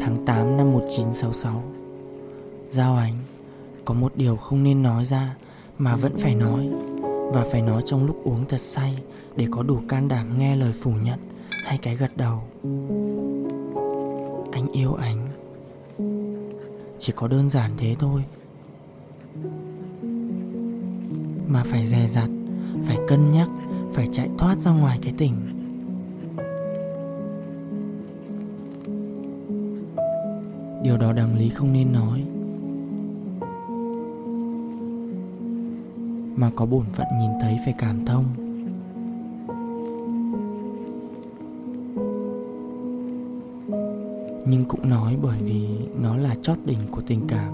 Tháng 8 năm 1966 Giao Ánh, Có một điều không nên nói ra Mà vẫn phải nói, Và phải nói trong lúc uống thật say Để có đủ can đảm nghe lời phủ nhận Hay cái gật đầu. Anh yêu ánh. Chỉ có đơn giản thế thôi. Mà phải dè dặt, Phải cân nhắc, Phải chạy thoát ra ngoài cái tỉnh. Điều đó đáng lý không nên nói. Mà có bổn phận nhìn thấy phải cảm thông. Nhưng cũng nói bởi vì nó là chót đỉnh của tình cảm.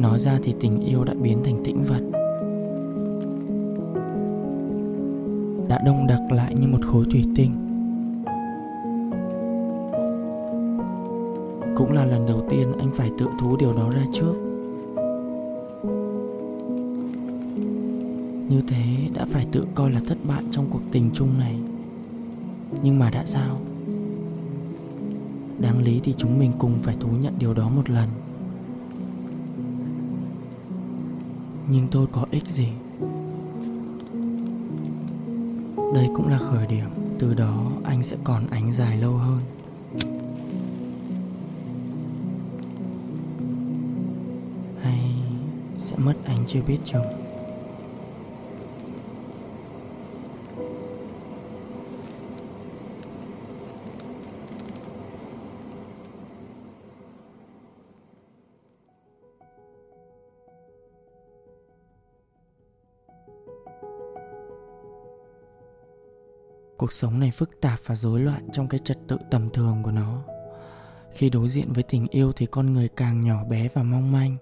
Nói ra thì tình yêu đã biến thành tĩnh vật. Đã đông đặc lại như một khối thủy tinh. Cũng là lần đầu tiên anh phải tự thú điều đó ra trước. Như thế đã phải tự coi là thất bại trong cuộc tình chung này. Nhưng mà đã sao? Đáng lý thì chúng mình cùng phải thú nhận điều đó một lần. Nhưng tôi có ích gì? Đây cũng là khởi điểm. Từ đó, anh sẽ còn ánh dài lâu hơn. Hay sẽ mất anh chưa biết chừng cuộc sống này phức tạp và rối loạn trong cái trật tự tầm thường của nó. Khi đối diện với tình yêu thì con người càng nhỏ bé và mong manh.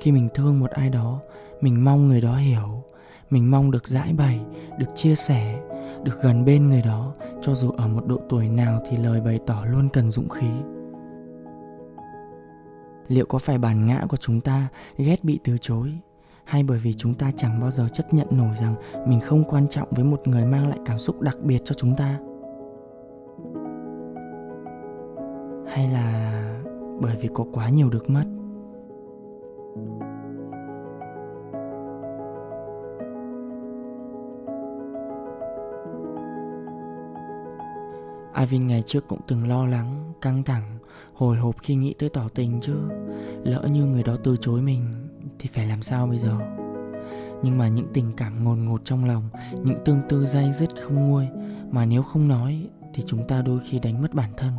Khi mình thương một ai đó, mình mong người đó hiểu, mình mong được giải bày, được chia sẻ, được gần bên người đó, cho dù ở một độ tuổi nào thì lời bày tỏ luôn cần dũng khí. Liệu có phải bản ngã của chúng ta ghét bị từ chối? Hay bởi vì chúng ta chẳng bao giờ chấp nhận nổi rằng mình không quan trọng với một người mang lại cảm xúc đặc biệt cho chúng ta. Hay là bởi vì có quá nhiều được mất. Avin ngày trước cũng từng lo lắng, căng thẳng, hồi hộp khi nghĩ tới tỏ tình chứ. Lỡ như người đó từ chối mình thì phải làm sao bây giờ? Nhưng mà những tình cảm ngồn ngột trong lòng, những tương tư dai dứt không nguôi, mà nếu không nói thì chúng ta đôi khi đánh mất bản thân.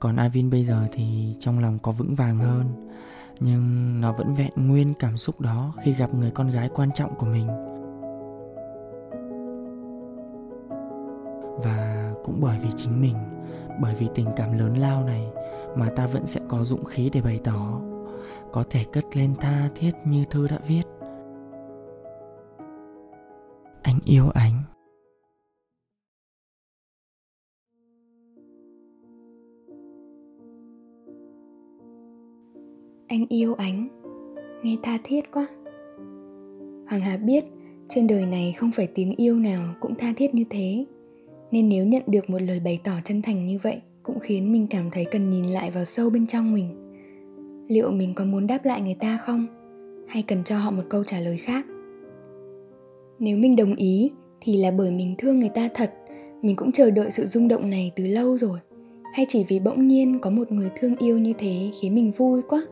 Còn Avin bây giờ thì trong lòng có vững vàng hơn, nhưng nó vẫn vẹn nguyên cảm xúc đó khi gặp người con gái quan trọng của mình. Cũng bởi vì chính mình, bởi vì tình cảm lớn lao này mà ta vẫn sẽ có dũng khí để bày tỏ, có thể cất lên tha thiết như thư đã viết. Anh yêu anh. Anh yêu ánh nghe tha thiết quá. Hoàng hà biết trên đời này không phải tiếng yêu nào cũng tha thiết như thế nên nếu nhận được một lời bày tỏ chân thành như vậy, cũng khiến mình cảm thấy cần nhìn lại vào sâu bên trong mình. Liệu mình có muốn đáp lại người ta không? Hay cần cho họ một câu trả lời khác? Nếu mình đồng ý, thì là bởi mình thương người ta thật, mình cũng chờ đợi sự rung động này từ lâu rồi. Hay chỉ vì bỗng nhiên có một người thương yêu như thế khiến mình vui quá,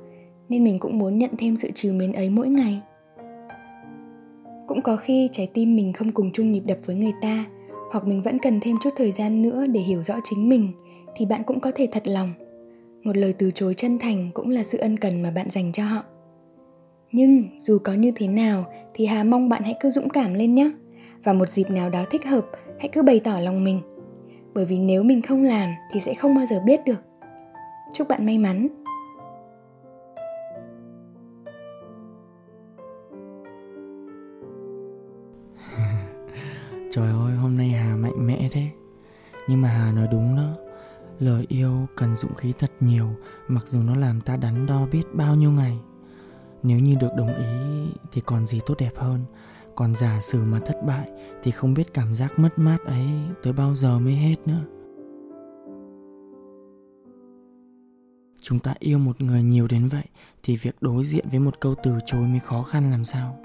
nên mình cũng muốn nhận thêm sự trìu mến ấy mỗi ngày. Cũng có khi trái tim mình không cùng chung nhịp đập với người ta hoặc mình vẫn cần thêm chút thời gian nữa để hiểu rõ chính mình, thì bạn cũng có thể thật lòng. Một lời từ chối chân thành cũng là sự ân cần mà bạn dành cho họ. Nhưng dù có như thế nào thì hà mong bạn hãy cứ dũng cảm lên nhé và một dịp nào đó thích hợp, hãy cứ bày tỏ lòng mình. Bởi vì nếu mình không làm thì sẽ không bao giờ biết được. Chúc bạn may mắn. Trời ơi, hôm nay Hà mạnh mẽ thế. Nhưng mà Hà nói đúng đó. Lời yêu cần dũng khí thật nhiều, Mặc dù nó làm ta đắn đo biết bao nhiêu ngày. Nếu như được đồng ý Thì còn gì tốt đẹp hơn. Còn giả sử mà thất bại Thì không biết cảm giác mất mát ấy Tới bao giờ mới hết nữa. Chúng ta yêu một người nhiều đến vậy Thì việc đối diện với một câu từ chối mới khó khăn làm sao?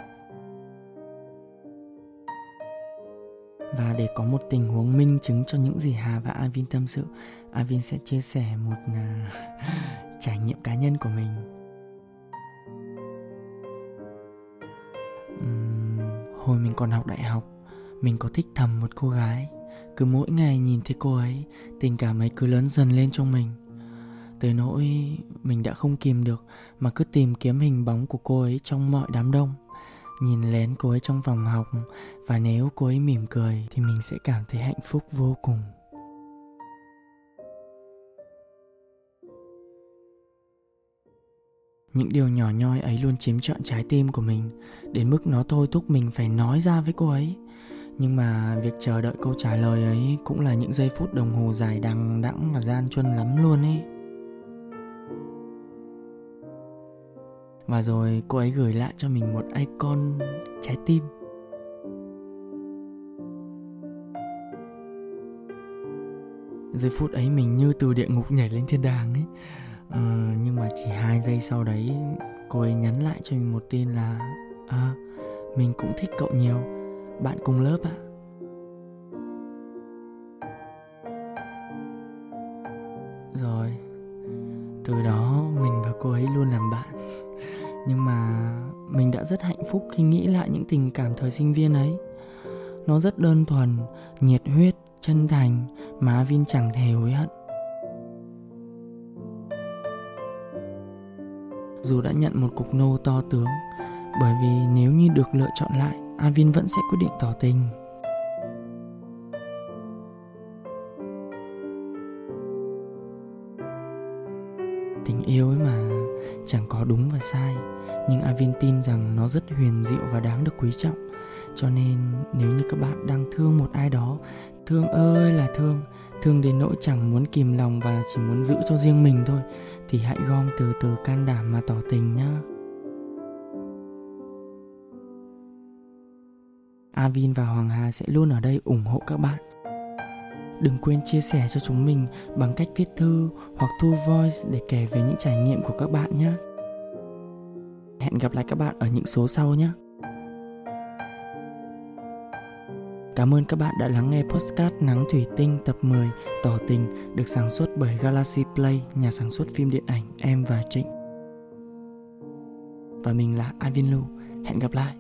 Và để có một tình huống minh chứng cho những gì Hà và Avin tâm sự, Avin sẽ chia sẻ một uh, trải nghiệm cá nhân của mình. Uhm, hồi mình còn học đại học, mình có thích thầm một cô gái. Cứ mỗi ngày nhìn thấy cô ấy, tình cảm ấy cứ lớn dần lên trong mình. Tới nỗi mình đã không kìm được mà cứ tìm kiếm hình bóng của cô ấy trong mọi đám đông nhìn lén cô ấy trong phòng học, và nếu cô ấy mỉm cười thì mình sẽ cảm thấy hạnh phúc vô cùng. Những điều nhỏ nhoi ấy luôn chiếm trọn trái tim của mình, đến mức nó thôi thúc mình phải nói ra với cô ấy. Nhưng mà việc chờ đợi câu trả lời ấy cũng là những giây phút đồng hồ dài đằng đẵng và gian truân lắm luôn ấy. Và rồi cô ấy gửi lại cho mình một icon trái tim. Giây phút ấy mình như từ địa ngục nhảy lên thiên đàng ấy. Ừ, nhưng mà chỉ hai giây sau đấy cô ấy nhắn lại cho mình một tin là à, mình cũng thích cậu nhiều. Bạn cùng lớp ạ. À? rồi từ đó mình và cô ấy luôn làm bạn nhưng mà mình đã rất hạnh phúc khi nghĩ lại những tình cảm thời sinh viên ấy. Nó rất đơn thuần, nhiệt huyết, chân thành mà Vin chẳng thể hối hận. Dù đã nhận một cục nô to tướng, bởi vì nếu như được lựa chọn lại Avin vẫn sẽ quyết định tỏ tình. Tình yêu ấy mà chẳng có đúng và sai. Nhưng Avin tin rằng nó rất huyền diệu và đáng được quý trọng. Cho nên, nếu như các bạn đang thương một ai đó, thương ơi là thương. Thương đến nỗi chẳng muốn kìm lòng và chỉ muốn giữ cho riêng mình thôi, thì hãy gom từ từ can đảm mà tỏ tình nhá. Avin và Hoàng Hà sẽ luôn ở đây ủng hộ các bạn. Đừng quên chia sẻ cho chúng mình bằng cách viết thư hoặc thu voice để kể về những trải nghiệm của các bạn nhé. Hẹn gặp lại các bạn ở những số sau nhé. Cảm ơn các bạn đã lắng nghe podcast Nắng Thủy Tinh tập 10 Tỏ Tình được sản xuất bởi Galaxy Play, nhà sản xuất phim điện ảnh Em và Trịnh. Và mình là Ivan Lu. Hẹn gặp lại.